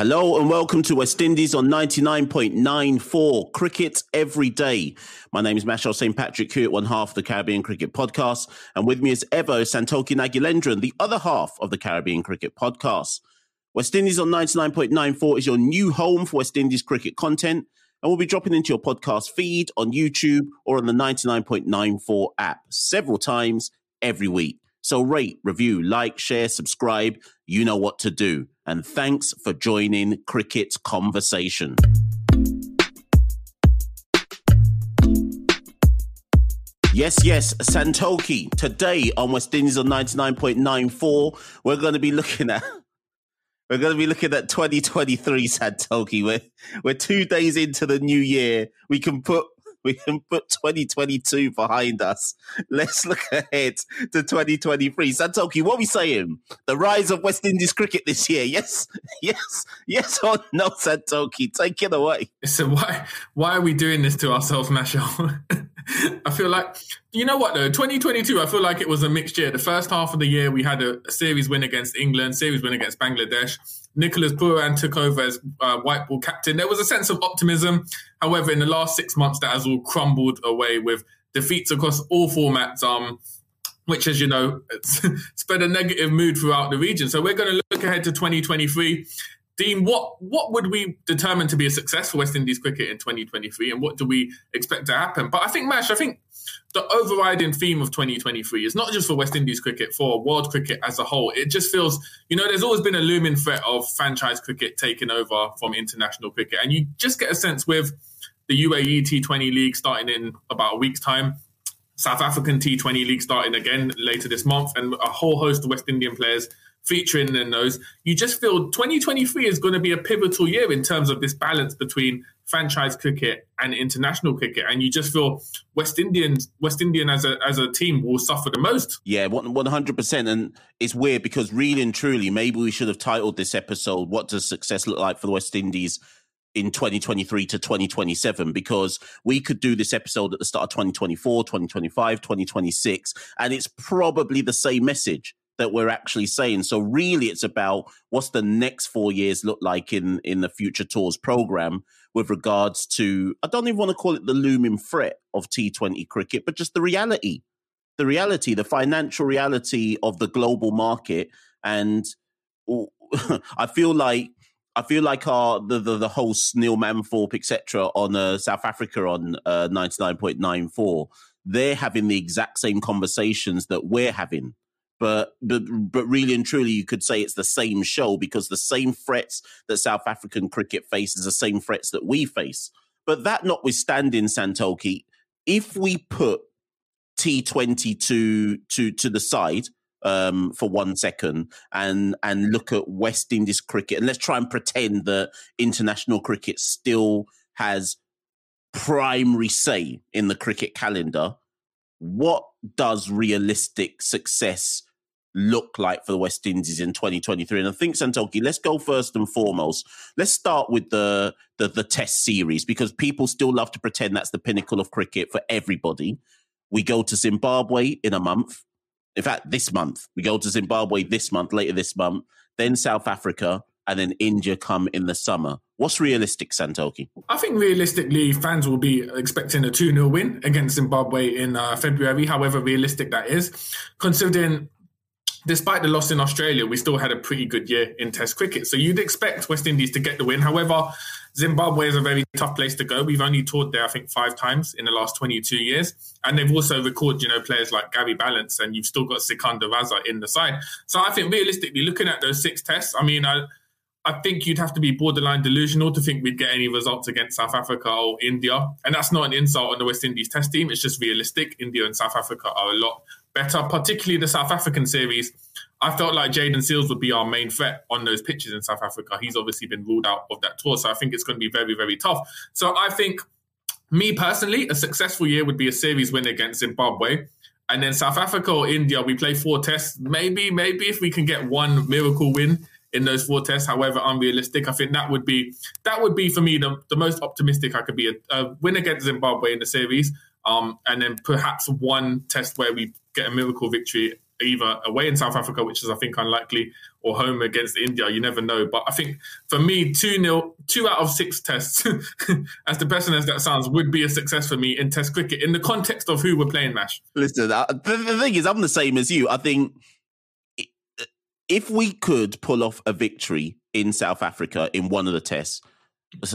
Hello and welcome to West Indies on 99.94 Cricket Every Day. My name is Machel St. Patrick Hewitt, one half of the Caribbean Cricket Podcast. And with me is Evo Santoki Nagulendran, the other half of the Caribbean Cricket Podcast. West Indies on 99.94 is your new home for West Indies cricket content. And we'll be dropping into your podcast feed on YouTube or on the 99.94 app several times every week. So rate, review, like, share, subscribe. You know what to do. And thanks for joining Cricket's Conversation. Yes, yes, Santoki. Today on West Indies on 99.94, we're going to be looking at we're going to be looking at 2023 Santoki. We're, we're two days into the new year. We can put we can put 2022 behind us. Let's look ahead to 2023. Santoki, what are we saying? The rise of West Indies cricket this year. Yes, yes, yes or no, Santoki? Take it away. So why why are we doing this to ourselves, Machel? I feel like you know what though, 2022. I feel like it was a mixed year. The first half of the year we had a, a series win against England, series win against Bangladesh. Nicholas Pooran took over as uh, white ball captain. There was a sense of optimism. However, in the last six months, that has all crumbled away with defeats across all formats. Um, which, as you know, spread a negative mood throughout the region. So we're going to look ahead to 2023. Dean, what what would we determine to be a success for West Indies cricket in 2023, and what do we expect to happen? But I think, Mash, I think the overriding theme of 2023 is not just for West Indies cricket, for world cricket as a whole. It just feels, you know, there's always been a looming threat of franchise cricket taking over from international cricket. And you just get a sense with the UAE T20 League starting in about a week's time, South African T20 League starting again later this month, and a whole host of West Indian players featuring in those. You just feel 2023 is going to be a pivotal year in terms of this balance between franchise cricket and international cricket, and you just feel West Indians, West Indian as a as a team will suffer the most. Yeah, one hundred percent, and it's weird because really and truly, maybe we should have titled this episode "What Does Success Look Like for the West Indies." in 2023 to 2027 because we could do this episode at the start of 2024 2025 2026 and it's probably the same message that we're actually saying. So really, it's about what's the next four years look like in in the future tours program with regards to I don't even want to call it the looming threat of T20 cricket, but just the reality, the reality, the financial reality of the global market, and I feel like. I feel like our the the, the host Neil Manthorpe etc. on uh, South Africa on uh, ninety nine point nine four, they're having the exact same conversations that we're having but but but really and truly you could say it's the same show because the same threats that South African cricket faces the same threats that we face. But that notwithstanding, Santoki, if we put T20 to to to the side um, for one second and and look at West Indies cricket and let's try and pretend that international cricket still has primary say in the cricket calendar. What does realistic success look like for the West Indies in 2023? And I think Santoki, let's go first and foremost. Let's start with the, the the Test series because people still love to pretend that's the pinnacle of cricket for everybody. We go to Zimbabwe in a month. In fact, this month we go to Zimbabwe this month, later this month, then South Africa, and then India come in the summer. What's realistic, Santoki? I think realistically, fans will be expecting a 2 0 win against Zimbabwe in uh, February, however realistic that is, considering despite the loss in Australia, we still had a pretty good year in Test cricket. So you'd expect West Indies to get the win. However, Zimbabwe is a very tough place to go. We've only toured there, I think, five times in the last 22 years. And they've also recorded, you know, players like Gary Ballance, and you've still got Sikandar Raza in the side. So I think realistically, looking at those six tests, I mean, I, I think you'd have to be borderline delusional to think we'd get any results against South Africa or India. And that's not an insult on the West Indies test team. It's just realistic. India and South Africa are a lot better, particularly the South African series. I felt like Jayden Seales would be our main threat on those pitches in South Africa. He's obviously been ruled out of that tour, so I think it's going to be very, very tough. So I think, me personally, a successful year would be a series win against Zimbabwe. And then South Africa or India, we play four tests. Maybe, maybe if we can get one miracle win in those four tests, however unrealistic, I think that would be that would be for me the, the most optimistic I could be. A, a win against Zimbabwe in the series, um, and then perhaps one test where we get a miracle victory either away in South Africa, which is I think unlikely, or home against India. You never know. But I think for me, two nil, two out of six tests, as depressing as that sounds, would be a success for me in Test cricket in the context of who we're playing. Mash. Listen, the, the thing is, I'm the same as you. I think if we could pull off a victory in South Africa in one of the tests,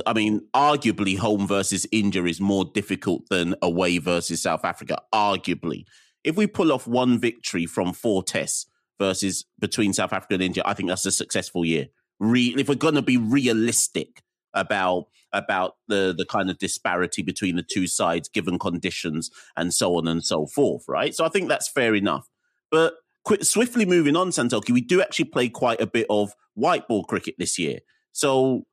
I mean, arguably home versus India is more difficult than away versus South Africa. Arguably, if we pull off one victory from four tests versus between South Africa and India, I think that's a successful year. Re- if we're going to be realistic about about the the kind of disparity between the two sides, given conditions and so on and so forth, right? So I think that's fair enough. But swiftly moving on, Santoki, we do actually play quite a bit of white ball cricket this year. So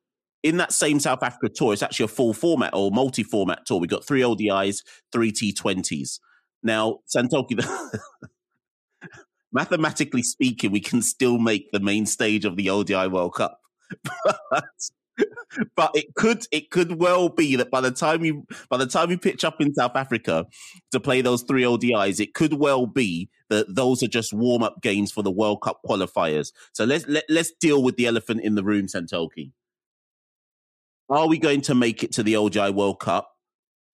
in that same South Africa tour, it's actually a full format or multi format tour. We've got three ODIs, three T20s. Now, Santoki, mathematically speaking, we can still make the main stage of the ODI World Cup. but, but it could it could well be that by the time you by the time you pitch up in South Africa to play those three ODIs, it could well be that those are just warm up games for the World Cup qualifiers. So let's let, let's deal with the elephant in the room, Santoki. Are we going to make it to the ODI World Cup?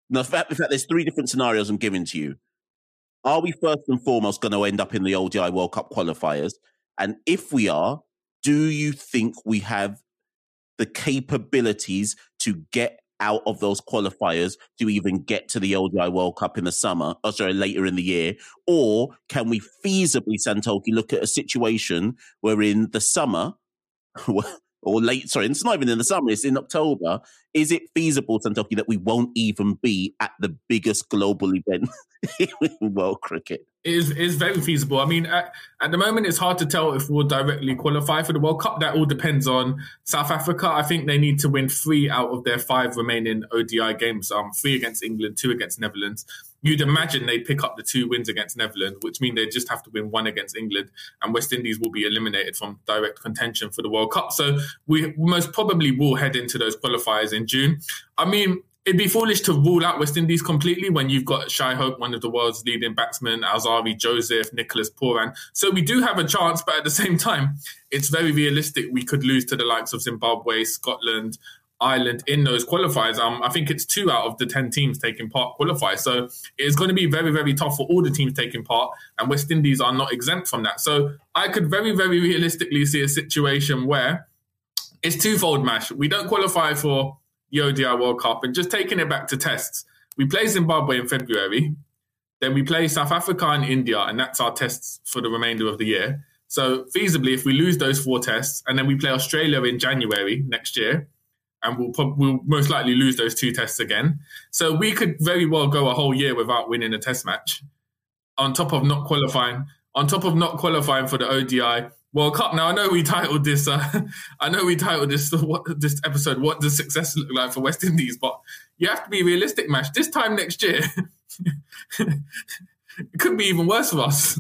Now, in fact, there's three different scenarios I'm giving to you. Are we first and foremost going to end up in the ODI World Cup qualifiers? And if we are, do you think we have the capabilities to get out of those qualifiers to even get to the ODI World Cup in the summer, or sorry, later in the year? Or can we feasibly, Santoki, look at a situation where in the summer, or late, sorry, it's not even in the summer, it's in October. Is it feasible, Santoki, that we won't even be at the biggest global event in world cricket? It is, is very feasible. I mean, at, at, the moment, it's hard to tell if we'll directly qualify for the World Cup. That all depends on South Africa. I think they need to win three out of their five remaining ODI games um, three against England, two against Netherlands you'd imagine they'd pick up the two wins against Netherlands, which mean they just have to win one against England, and West Indies will be eliminated from direct contention for the World Cup. So we most probably will head into those qualifiers in June. I mean, it'd be foolish to rule out West Indies completely when you've got Shai Hope, one of the world's leading batsmen, Alzarri Joseph, Nicholas Pooran. So we do have a chance, but at the same time, it's very realistic we could lose to the likes of Zimbabwe, Scotland, Ireland in those qualifiers. Um, I think it's two out of the 10 teams taking part qualify. So it's going to be very, very tough for all the teams taking part, and West Indies are not exempt from that. So I could very, very realistically see a situation where it's twofold mash. We don't qualify for the ODI World Cup, and just taking it back to tests, we play Zimbabwe in February, then we play South Africa and India, and that's our tests for the remainder of the year. So feasibly, if we lose those four tests, and then we play Australia in January next year, and we'll we'll most likely lose those two tests again. So we could very well go a whole year without winning a test match. On top of not qualifying, on top of not qualifying for the ODI World Cup. Now I know we titled this. Uh, I know we titled this what, this episode. What does success look like for West Indies? But you have to be realistic, Mash. This time next year, it could be even worse for us.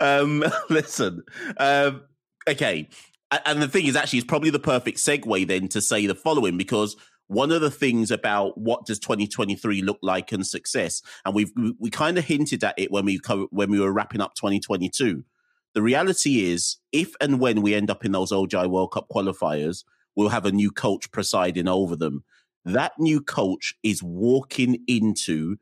um, listen. Um, okay, and the thing is, actually, it's probably the perfect segue then to say the following because one of the things about what does 2023 look like and success, and we've we, kind of hinted at it when we when we were wrapping up 2022. The reality is, if and when we end up in those ODI World Cup qualifiers, we'll have a new coach presiding over them. That new coach is walking into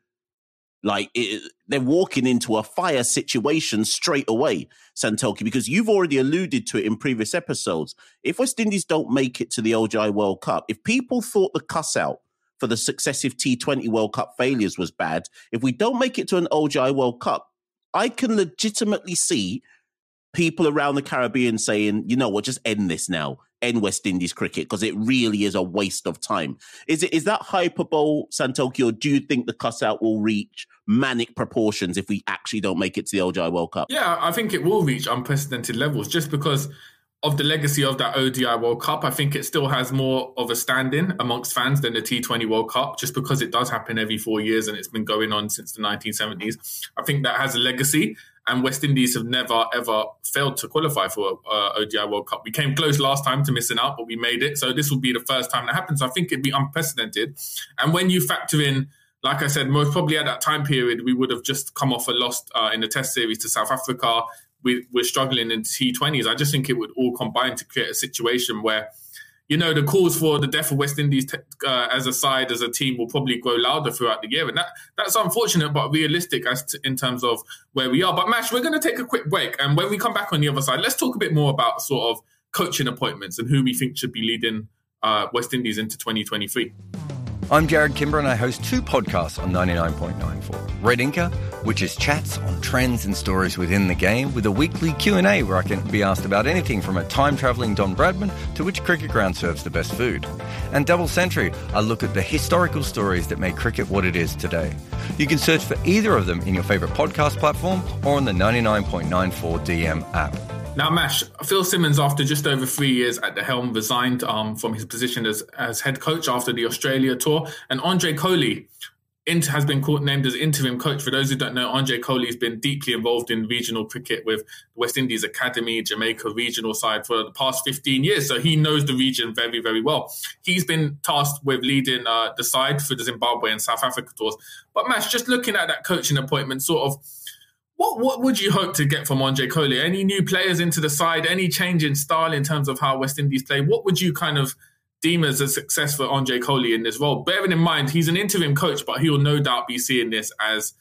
like it, they're walking into a fire situation straight away, Santoki, because you've already alluded to it in previous episodes. If West Indies don't make it to the ODI World Cup, if people thought the cuss out for the successive T20 World Cup failures was bad, if we don't make it to an ODI World Cup, I can legitimately see people around the Caribbean saying, you know what, just end this now end West Indies cricket because it really is a waste of time. Is it is that hyperbole, Santoki, or do you think the cuss out will reach manic proportions if we actually don't make it to the ODI World Cup? Yeah, I think it will reach unprecedented levels just because of the legacy of that ODI World Cup. I think it still has more of a standing amongst fans than the T20 World Cup, just because it does happen every four years and it's been going on since the 1970s. I think that has a legacy and West Indies have never ever failed to qualify for uh, ODI World Cup. We came close last time to missing out, but we made it. So this will be the first time that happens. I think it'd be unprecedented. And when you factor in like I said, most probably at that time period, we would have just come off a loss uh, in the Test series to South Africa. We, we're struggling in T20s. I just think it would all combine to create a situation where you know, the calls for the death of West Indies uh, as a side, as a team, will probably grow louder throughout the year, and that that's unfortunate, but realistic as in terms of where we are. But Mash, we're going to take a quick break, and when we come back on the other side, let's talk a bit more about sort of coaching appointments and who we think should be leading uh, West Indies into 2023. I'm Jarrod Kimber and I host two podcasts on 99.94. Red Inker, which is chats on trends and stories within the game with a weekly Q&A where I can be asked about anything from a time-travelling Don Bradman to which cricket ground serves the best food. And Double Century, I look at the historical stories that made cricket what it is today. You can search for either of them in your favourite podcast platform or on the 99.94 DM app. Now, Mash, Phil Simmons, after just over three years at the helm, resigned um, from his position as, as head coach after the Australia tour. And Andre Coley has been called, named as interim coach. For those who don't know, Andre Coley has been deeply involved in regional cricket with the West Indies Academy, Jamaica regional side for the past 15 years. So he knows the region very, very well. He's been tasked with leading uh, the side for the Zimbabwe and South Africa tours. But, Mash, just looking at that coaching appointment, sort of what what would you hope to get from Andre Coley? Any new players into the side? Any change in style in terms of how West Indies play? What would you kind of deem as a success for Andre Coley in this role? Bearing in mind he's an interim coach, but he will no doubt be seeing this as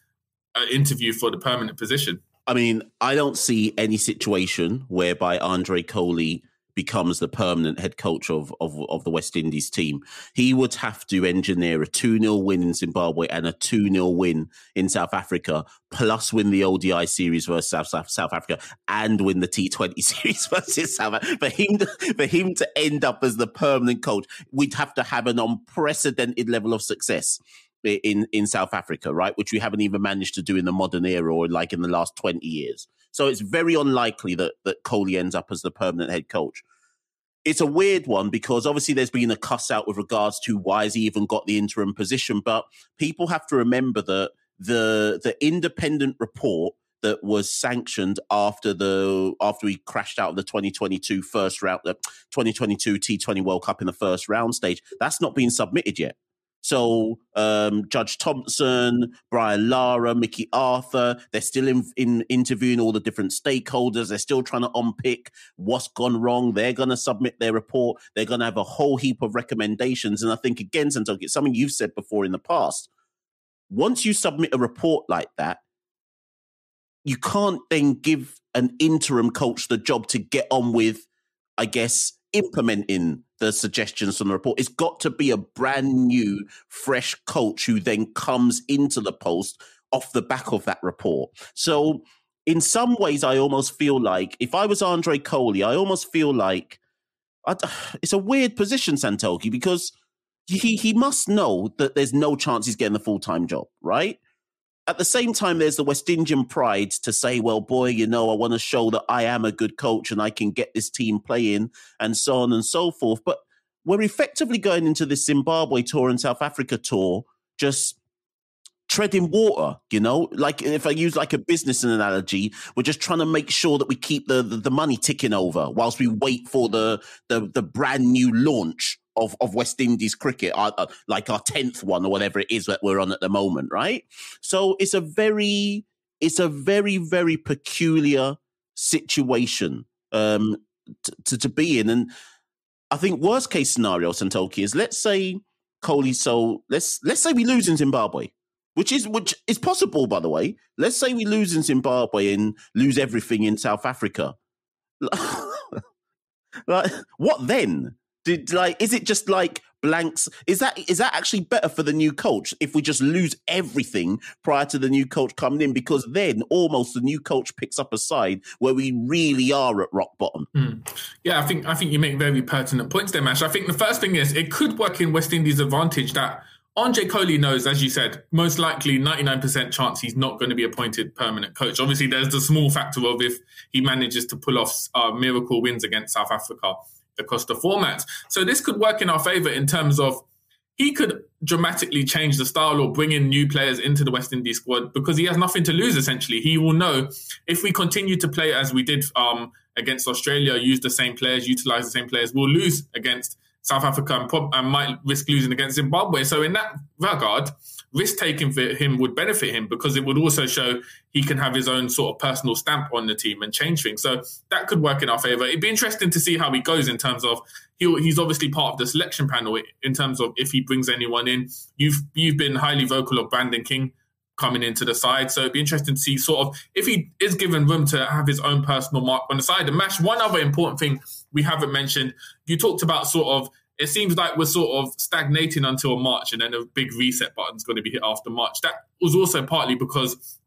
an interview for the permanent position. I mean, I don't see any situation whereby Andre Coley becomes the permanent head coach of, of, of the West Indies team, he would have to engineer a 2 0 win in Zimbabwe and a 2 0 win in South Africa, plus win the ODI series versus South, South, South Africa and win the T20 series versus South Africa. For him, to, for him to end up as the permanent coach, we'd have to have an unprecedented level of success in in South Africa, right? Which we haven't even managed to do in the modern era or like in the last twenty years. So it's very unlikely that that Coley ends up as the permanent head coach. It's a weird one because obviously there's been a cuss out with regards to why has he even got the interim position, but people have to remember that the the independent report that was sanctioned after the after we crashed out of the 2022 first round uh, the 2022 T20 World Cup in the first round stage that's not been submitted yet so um, Judge Thompson, Brian Lara, Mickey Arthur, they're still in, in, interviewing all the different stakeholders. They're still trying to unpick what's gone wrong. They're going to submit their report. They're going to have a whole heap of recommendations. And I think again, Santok, it's something you've said before in the past. Once you submit a report like that, you can't then give an interim coach the job to get on with, I guess, implementing the suggestions from the report. It's got to be a brand new, fresh coach who then comes into the post off the back of that report. So, in some ways, I almost feel like if I was Andre Coley, I almost feel like I'd, it's a weird position, Santoki, because he he must know that there's no chance he's getting the full time job, right? At the same time, there's the West Indian pride to say, well, boy, you know, I want to show that I am a good coach and I can get this team playing and so on and so forth. But we're effectively going into this Zimbabwe tour and South Africa tour just treading water, you know? Like if I use like a business analogy, we're just trying to make sure that we keep the, the, the money ticking over whilst we wait for the, the, the brand new launch of, of West Indies cricket, uh, uh, like our 10th one or whatever it is that we're on at the moment, right? So it's a very, it's a very, very peculiar situation um, to, to be in. And I think worst case scenario, Santoki, is let's say Coley, so let's, let's say we lose in Zimbabwe. Which is which is possible, by the way. Let's say we lose in Zimbabwe and lose everything in South Africa. like, what then? Did like is it just like blanks? Is that is that actually better for the new coach if we just lose everything prior to the new coach coming in? Because then almost the new coach picks up a side where we really are at rock bottom. Mm. Yeah, I think I think you make very pertinent points there, Mash. I think the first thing is it could work in West Indies' advantage that Andre Coley knows, as you said, most likely 99% chance he's not going to be appointed permanent coach. Obviously, there's the small factor of if he manages to pull off uh, miracle wins against South Africa across the formats. So this could work in our favor in terms of he could dramatically change the style or bring in new players into the West Indies squad because he has nothing to lose. Essentially, he will know if we continue to play as we did um, against Australia, use the same players, utilize the same players, we'll lose against South Africa and, prob- and might risk losing against Zimbabwe. So in that regard, risk taking for him would benefit him because it would also show he can have his own sort of personal stamp on the team and change things. So that could work in our favour. It'd be interesting to see how he goes in terms of he, he's obviously part of the selection panel in terms of if he brings anyone in. You've you've been highly vocal of Brandon King coming into the side. So it'd be interesting to see sort of if he is given room to have his own personal mark on the side. And Mash, one other important thing we haven't mentioned, you talked about sort of it seems like we're sort of stagnating until March and then a big reset button's going to be hit after March. That was also partly because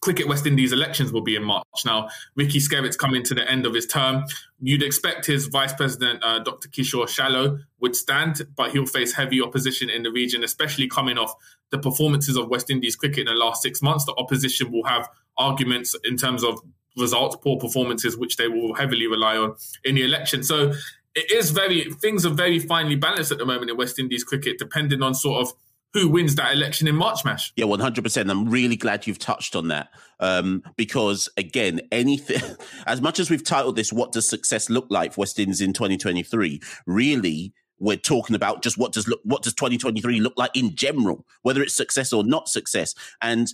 Cricket West Indies elections will be in March. Now, Ricky Skerritt's coming to the end of his term. You'd expect his vice president, uh, Dr. Kishore Shallow, would stand, but he'll face heavy opposition in the region, especially coming off the performances of West Indies cricket in the last six months. The opposition will have arguments in terms of results, poor performances, which they will heavily rely on in the election. So it is very things are very finely balanced at the moment in West Indies cricket, depending on sort of who wins that election in March Mash. Yeah, 100%. I'm really glad you've touched on that um, because, again, anything, as much as we've titled this, What Does Success Look Like for West Indies in 2023, really, we're talking about just what does look what does 2023 look like in general whether it's success or not success and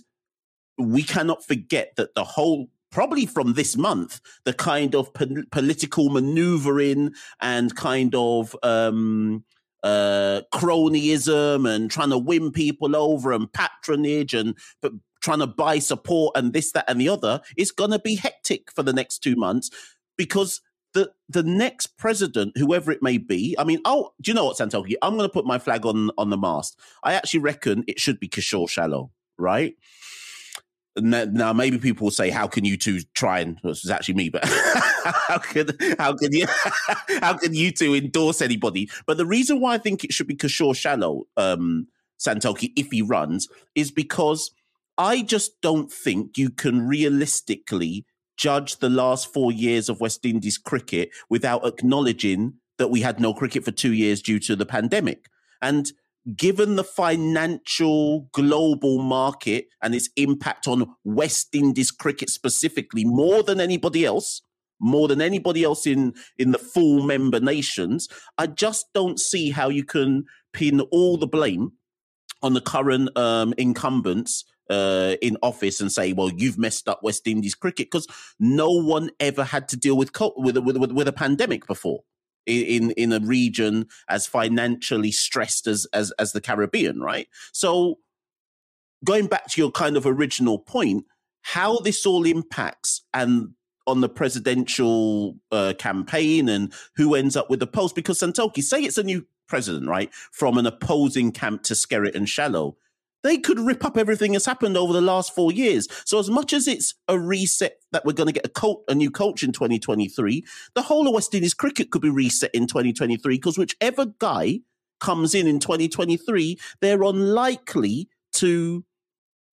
we cannot forget that the whole probably from this month, the kind of po- political maneuvering and kind of um, uh, cronyism and trying to win people over and patronage and but trying to buy support and this, that, and the other is going to be hectic for the next two months because the the next president, whoever it may be, I mean, oh, do you know what, Santoki? I'm going to put my flag on on the mast. I actually reckon it should be Kishore Shallow, right? Now maybe people will say how can you two try and well, it's actually me but how can how can you how can you two endorse anybody? But the reason why i think it should be kishore shallow um santoki if he runs is because i just don't think you can realistically judge the last four years of west indies cricket without acknowledging that we had no cricket for two years due to the pandemic. And given the financial global market and its impact on West Indies cricket specifically, more than anybody else, more than anybody else in in the full member nations, I just don't see how you can pin all the blame on the current um, incumbents uh, in office and say, "Well, you've messed up West Indies cricket," because no one ever had to deal with with, with, with a pandemic before in in a region as financially stressed as as as the Caribbean, right? So going back to your kind of original point, how this all impacts and on the presidential uh, campaign and who ends up with the post because Santoki say it's a new president, right? From an opposing camp to Skerritt and Shallow they could rip up everything that's happened over the last four years. So as much as it's a reset that we're going to get a, a new coach in 2023, the whole of West Indies cricket could be reset in 2023 because whichever guy comes in in 2023, they're unlikely to.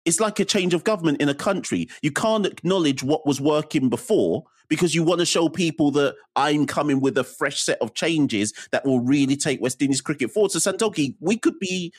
It's like a change of government in a country. You can't acknowledge what was working before because you want to show people that I'm coming with a fresh set of changes that will really take West Indies cricket forward. So Santoki, we could be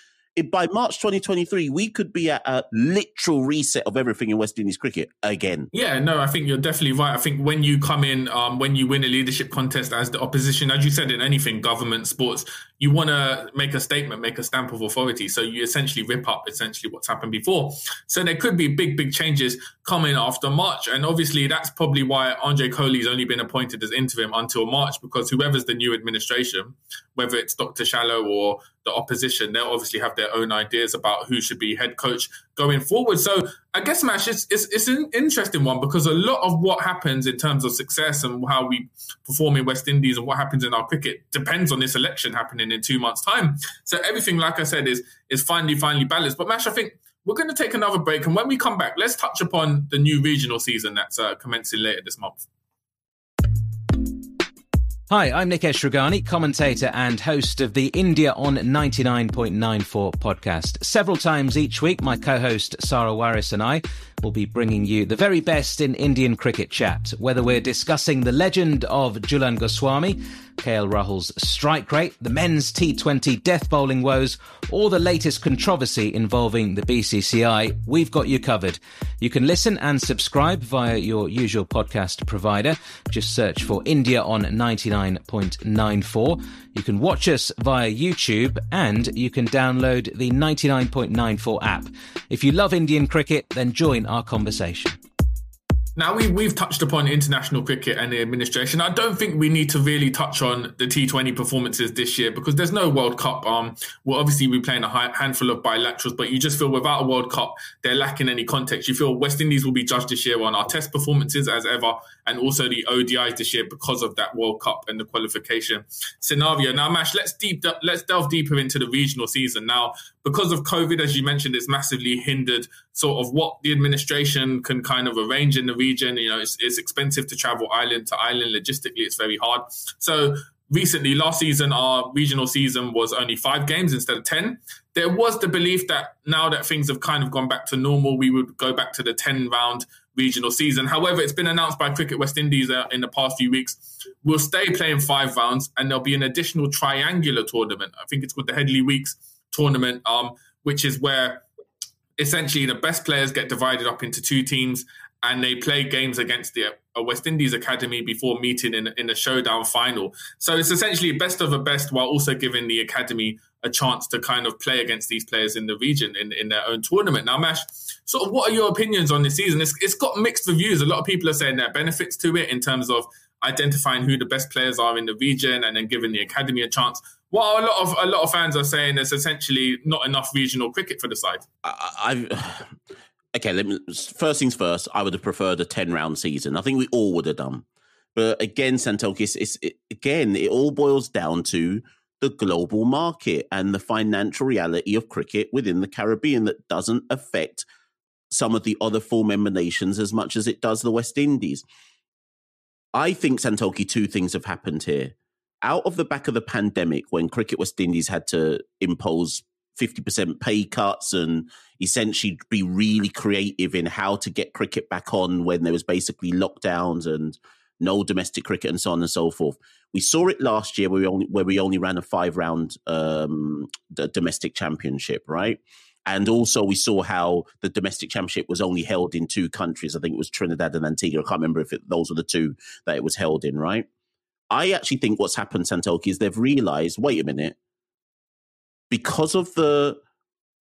by March 2023, we could be at a literal reset of everything in West Indies cricket again. Yeah, no, I think you're definitely right. I think when you come in, um, when you win a leadership contest as the opposition, as you said in anything, government, sports, you want to make a statement, make a stamp of authority. So you essentially rip up essentially what's happened before. So there could be big, big changes coming after March. And obviously, that's probably why Andre Coley's only been appointed as interim until March, because whoever's the new administration, whether it's Dr. Shallow or the opposition, they'll obviously have their own ideas about who should be head coach going forward. So I guess, Mash, it's, it's, it's an interesting one because a lot of what happens in terms of success and how we perform in West Indies and what happens in our cricket depends on this election happening in two months' time. So everything, like I said, is is finally, finally balanced. But Mash, I think we're going to take another break. And when we come back, let's touch upon the new regional season that's uh, commencing later this month. Hi, I'm Nikesh Rughani, commentator and host of the India on 99.94 podcast. Several times each week, my co-host Sarah Waris and I will be bringing you the very best in Indian cricket chat, whether we're discussing the legend of Jhulan Goswami, KL Rahul's strike rate, the men's T20 death bowling woes, or the latest controversy involving the BCCI, we've got you covered. You can listen and subscribe via your usual podcast provider. Just search for India on 99.94. You can watch us via YouTube and you can download the 99.94 app. If you love Indian cricket, then join our conversation. Now we we've touched upon international cricket and the administration. I don't think we need to really touch on the T20 performances this year because there's no World Cup. Um, well, obviously we're playing a handful of bilaterals, but you just feel without a World Cup, they're lacking any context. You feel West Indies will be judged this year on our Test performances as ever, and also the ODIs this year because of that World Cup and the qualification scenario. Now, Mash, let's deep let's delve deeper into the regional season now because of COVID, as you mentioned, it's massively hindered sort of what the administration can kind of arrange in the region. You know, it's, it's expensive to travel island to island. Logistically, it's very hard. So recently, last season, our regional season was only five games instead of 10. There was the belief that now that things have kind of gone back to normal, we would go back to the 10 round regional season. However, it's been announced by Cricket West Indies uh, in the past few weeks, we'll stay playing five rounds and there'll be an additional triangular tournament. I think it's called the Headley Weekes tournament, um, which is where essentially the best players get divided up into two teams and they play games against the uh, West Indies academy before meeting in in a showdown final. So it's essentially best of the best while also giving the academy a chance to kind of play against these players in the region in, in their own tournament. Now, Mash, sort of what are your opinions on this season? It's, it's got mixed reviews. A lot of people are saying there are benefits to it in terms of identifying who the best players are in the region and then giving the academy a chance. What a lot of a lot of fans are saying is essentially not enough regional cricket for the side. I, I okay. Let me first things first. I would have preferred a ten round season. I think we all would have done. But again, Santoki, it's, it's it, again it all boils down to the global market and the financial reality of cricket within the Caribbean that doesn't affect some of the other full member nations as much as it does the West Indies. I think Santoki, two things have happened here out of the back of the pandemic when Cricket West Indies had to impose 50% pay cuts and essentially be really creative in how to get cricket back on when there was basically lockdowns and no domestic cricket and so on and so forth. We saw it last year where we only where we only ran a five round um, domestic championship, right? And also we saw how the domestic championship was only held in two countries. I think it was Trinidad and Antigua. I can't remember if it, those were the two that it was held in, right? I actually think what's happened, Santoki, is they've realized wait a minute, because of the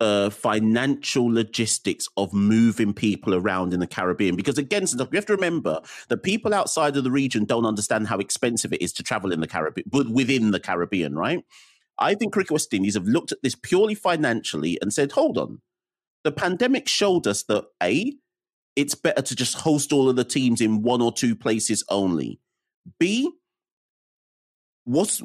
uh, financial logistics of moving people around in the Caribbean. Because again, you have to remember that people outside of the region don't understand how expensive it is to travel in the Caribbean, but within the Caribbean, right? I think Cricket West Indies have looked at this purely financially and said, hold on, the pandemic showed us that A, it's better to just host all of the teams in one or two places only. B, what's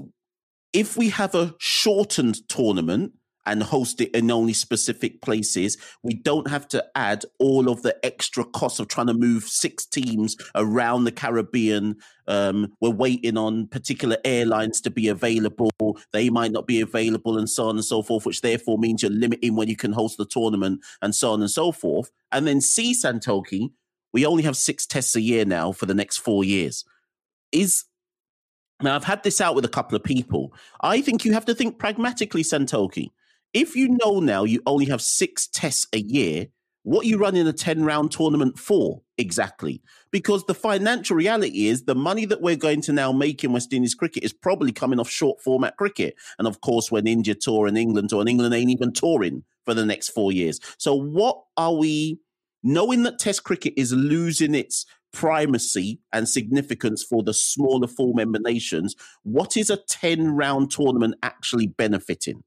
if we have a shortened tournament and host it in only specific places, we don't have to add all of the extra costs of trying to move six teams around the Caribbean. Um, we're waiting on particular airlines to be available. They might not be available, and so on and so forth, which therefore means you're limiting when you can host the tournament, and so on and so forth. And then C Santoki, we only have six tests a year now for the next four years. Is now, I've had this out with a couple of people. I think you have to think pragmatically, Santoki. If you know now you only have six tests a year, what are you running a 10 round tournament for exactly? Because the financial reality is the money that we're going to now make in West Indies cricket is probably coming off short format cricket. And of course, when India tour and England tour, and England ain't even touring for the next four years. So, what are we knowing that Test cricket is losing its primacy and significance for the smaller full member nations, what is a 10 round tournament actually benefiting?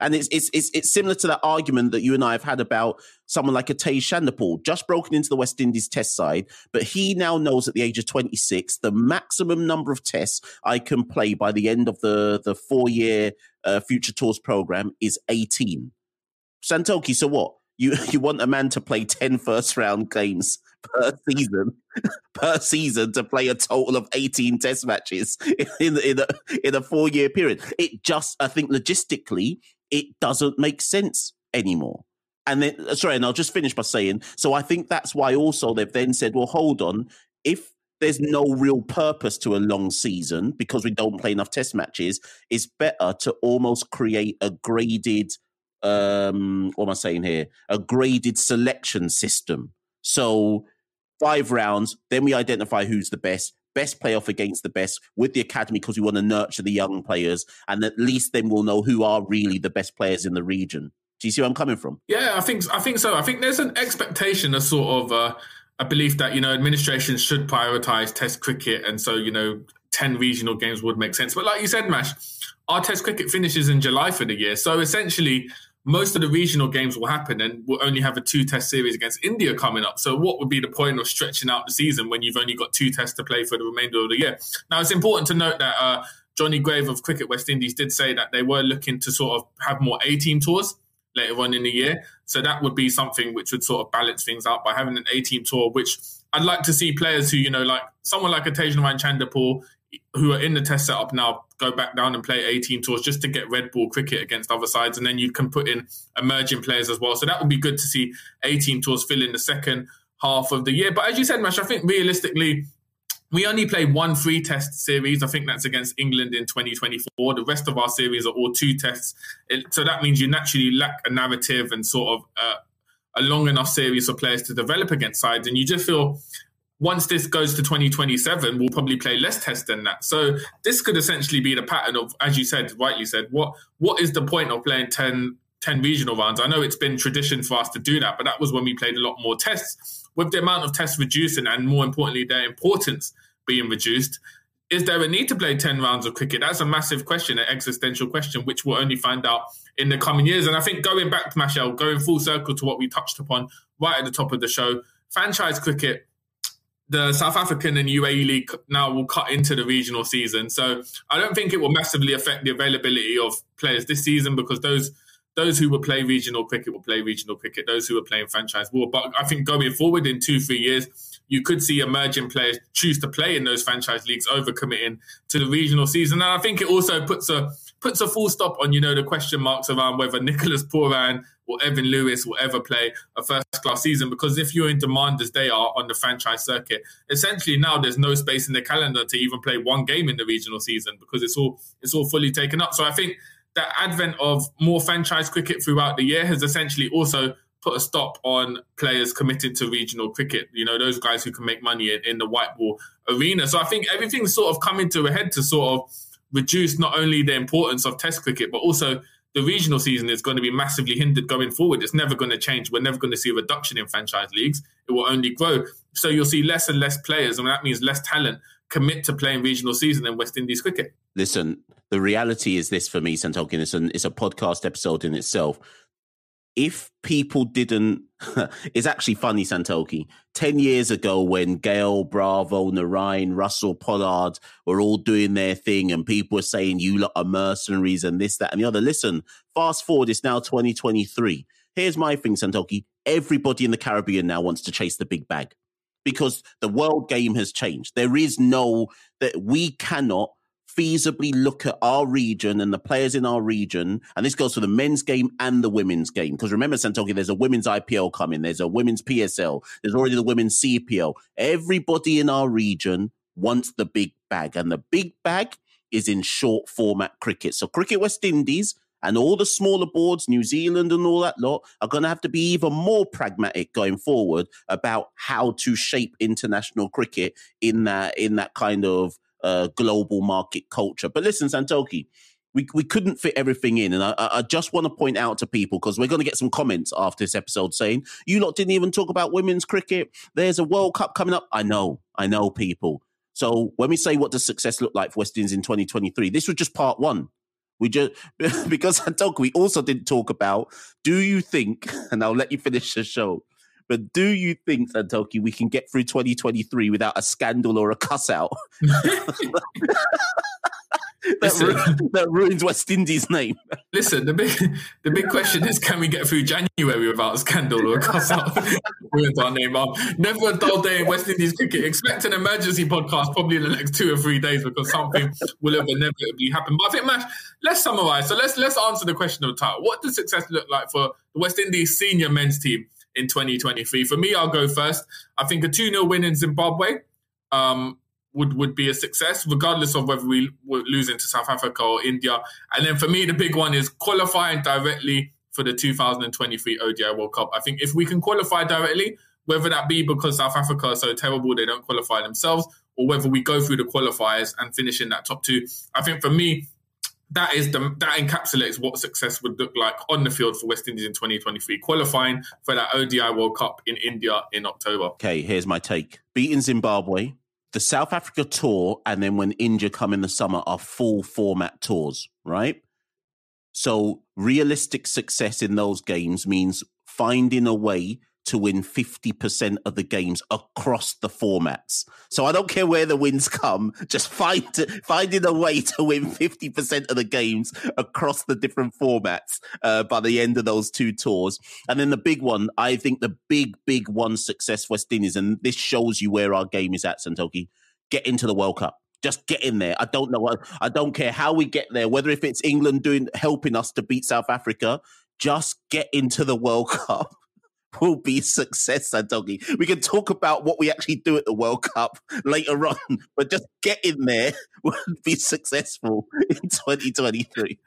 And it's, it's, it's, it's, similar to that argument that you and I have had about someone like a Tej Chanderpaul, just broken into the West Indies test side, but he now knows at the age of 26, the maximum number of tests I can play by the end of the, the four year uh, Future Tours program is 18. Santoki, so what? You, you want a man to play 10 first round games per season per season to play a total of 18 test matches in in a, in a four year period. It just I think logistically it doesn't make sense anymore. And then uh, sorry, and I'll just finish by saying so I think that's why also they've then said, well, hold on, if there's no real purpose to a long season because we don't play enough test matches, it's better to almost create a graded um what am I saying here? A graded selection system. So five rounds, then we identify who's the best, best play off against the best with the academy because we want to nurture the young players, and at least then we'll know who are really the best players in the region. Do you see where I'm coming from? Yeah, I think I think so. I think there's an expectation, a sort of uh, a belief that you know administration should prioritize Test cricket, and so you know ten regional games would make sense. But like you said, Mash, our Test cricket finishes in July for the year, so essentially most of the regional games will happen and we'll only have a two test series against India coming up. So what would be the point of stretching out the season when you've only got two tests to play for the remainder of the year? Now it's important to note that uh, Johnny Grave of Cricket West Indies did say that they were looking to sort of have more A team tours later on in the year. So that would be something which would sort of balance things out by having an A team tour, which I'd like to see players who, you know, like someone like a Tagenarine Chanderpaul, who are in the test setup now, go back down and play A team tours just to get red ball cricket against other sides. And then you can put in emerging players as well. So that would be good to see A team tours fill in the second half of the year. But as you said, Mash, I think realistically, we only play one free test series. I think that's against England in 2024. The rest of our series are all two tests. So that means you naturally lack a narrative and sort of uh, a long enough series for players to develop against sides. And you just feel once this goes to 2027, we'll probably play less tests than that. So this could essentially be the pattern of, as you said, rightly said, what what is the point of playing 10, 10 regional rounds? I know it's been tradition for us to do that, but that was when we played a lot more tests with the amount of tests reducing and more importantly, their importance being reduced, is there a need to play 10 rounds of cricket? That's a massive question, an existential question, which we'll only find out in the coming years. And I think going back to Machel, going full circle to what we touched upon right at the top of the show, franchise cricket, the South African and UAE league now will cut into the regional season. So I don't think it will massively affect the availability of players this season because those those who will play regional cricket will play regional cricket. Those who are playing franchise will. But I think going forward in two, three years, you could see emerging players choose to play in those franchise leagues over committing to the regional season. And I think it also puts a puts a full stop on, you know, the question marks around whether Nicholas Pooran or Evan Lewis will ever play a first class season. Because if you're in demand as they are on the franchise circuit, essentially now there's no space in the calendar to even play one game in the regional season because it's all it's all fully taken up. So I think the advent of more franchise cricket throughout the year has essentially also put a stop on players committed to regional cricket. You know, those guys who can make money in, in the white ball arena. So I think everything's sort of coming to a head to sort of reduce not only the importance of Test cricket, but also the regional season is going to be massively hindered going forward. It's never going to change. We're never going to see a reduction in franchise leagues. It will only grow. So you'll see less and less players, and that means less talent commit to playing regional season in West Indies cricket. Listen, the reality is this for me, Santokin. It's, it's a podcast episode in itself. If people didn't, it's actually funny, Santoki. 10 years ago, when Gayle, Bravo, Narine, Russell Pollard were all doing their thing, and people were saying, you lot are mercenaries and this, that, and the other. Listen, fast forward, it's now 2023. Here's my thing, Santoki. Everybody in the Caribbean now wants to chase the big bag because the world game has changed. There is no, that we cannot feasibly look at our region and the players in our region, and this goes for the men's game and the women's game. Because remember, Santoki, there's a women's IPL coming, there's a women's PSL, there's already the women's CPL. Everybody in our region wants the big bag, and the big bag is in short format cricket. So, Cricket West Indies and all the smaller boards, New Zealand and all that lot, are going to have to be even more pragmatic going forward about how to shape international cricket in that in that kind of uh, global market culture. But listen, Santoki, we, we couldn't fit everything in. And I, I just want to point out to people, because we're going to get some comments after this episode saying, you lot didn't even talk about women's cricket. There's a World Cup coming up. I know, I know, people. So when we say what does success look like for West Indies in 2023, this was just part one. We just because Santoki, we also didn't talk about. Do you think? And I'll let you finish the show. But do you think, Santoki, we can get through 2023 without a scandal or a cuss out? that, ru- that, ruins West Indies' name. Listen, the big the big question is can we get through January without a scandal or a cuss out? ruins our name. Um, never a dull day in West Indies cricket. Expect an emergency podcast probably in the next two or three days because something will have inevitably happen. But I think, Mash, let's summarize. So let's let's answer the question of the title. What does success look like for the West Indies senior men's team? In 2023. For me, I'll go first. I think a 2 0 win in Zimbabwe um, would would be a success, regardless of whether we were losing to South Africa or India. And then for me, the big one is qualifying directly for the 2023 ODI World Cup. I think if we can qualify directly, whether that be because South Africa are so terrible they don't qualify themselves, or whether we go through the qualifiers and finish in that top two, I think for me, that is the that encapsulates what success would look like on the field for West Indies in 2023, qualifying for that ODI World Cup in India in October. Okay, here's my take: beating Zimbabwe, the South Africa tour, and then when India come in the summer are full format tours, right? So realistic success in those games means finding a way to win 50% of the games across the formats. So I don't care where the wins come, just find finding a way to win 50% of the games across the different formats uh, by the end of those two tours. And then the big one, I think the big, big one success West Indies, and this shows you where our game is at, Santoki, get into the World Cup just get in there. I don't know. I don't care how we get there, whether if it's England doing helping us to beat South Africa. Just get into the World Cup will be success, Doggy. We can talk about what we actually do at the World Cup later on, but just get in there will be successful in 2023.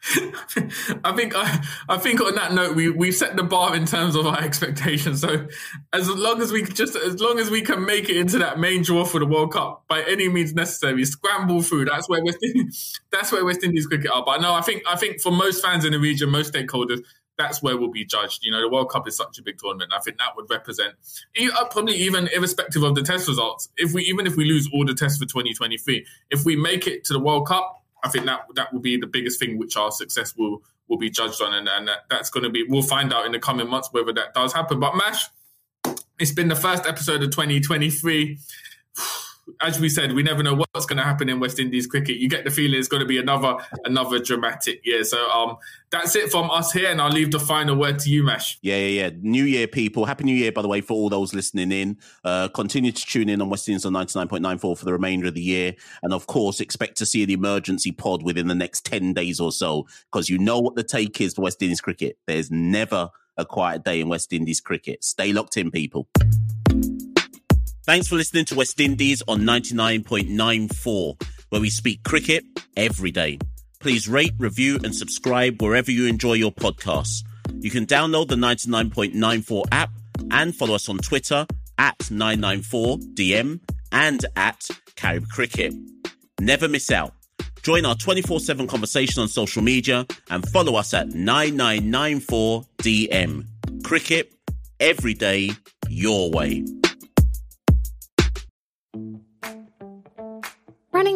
I think I, I think on that note, we we set the bar in terms of our expectations. So as long as we just as long as we can make it into that main draw for the World Cup by any means necessary, scramble through. That's where West Indies, that's where West Indies cricket are. But no, I think I think for most fans in the region, most stakeholders that's where we'll be judged. You know, the World Cup is such a big tournament. I think that would represent, uh, probably even irrespective of the test results. If we even if we lose all the tests for 2023, if we make it to the World Cup, I think that that will be the biggest thing which our success will will be judged on, and, and that, that's going to be. We'll find out in the coming months whether that does happen. But Mash, it's been the first episode of 2023 as we said, we never know what's going to happen in West Indies cricket. You get the feeling it's going to be another another dramatic year. So um, that's it from us here, and I'll leave the final word to you, Mash. Yeah, yeah, yeah. New Year, people. Happy New Year, by the way, for all those listening in. Uh, continue to tune in on West Indies on 99.94 for the remainder of the year. And of course, expect to see an emergency pod within the next 10 days or so, because you know what the take is for West Indies cricket. There's never a quiet day in West Indies cricket. Stay locked in, people. Thanks for listening to West Indies on 99.94, where we speak cricket every day. Please rate, review, and subscribe wherever you enjoy your podcasts. You can download the 99.94 app and follow us on Twitter at 994DM and at Carib Cricket. Never miss out. Join our 24 7 conversation on social media and follow us at 9994DM. Cricket, every day, your way.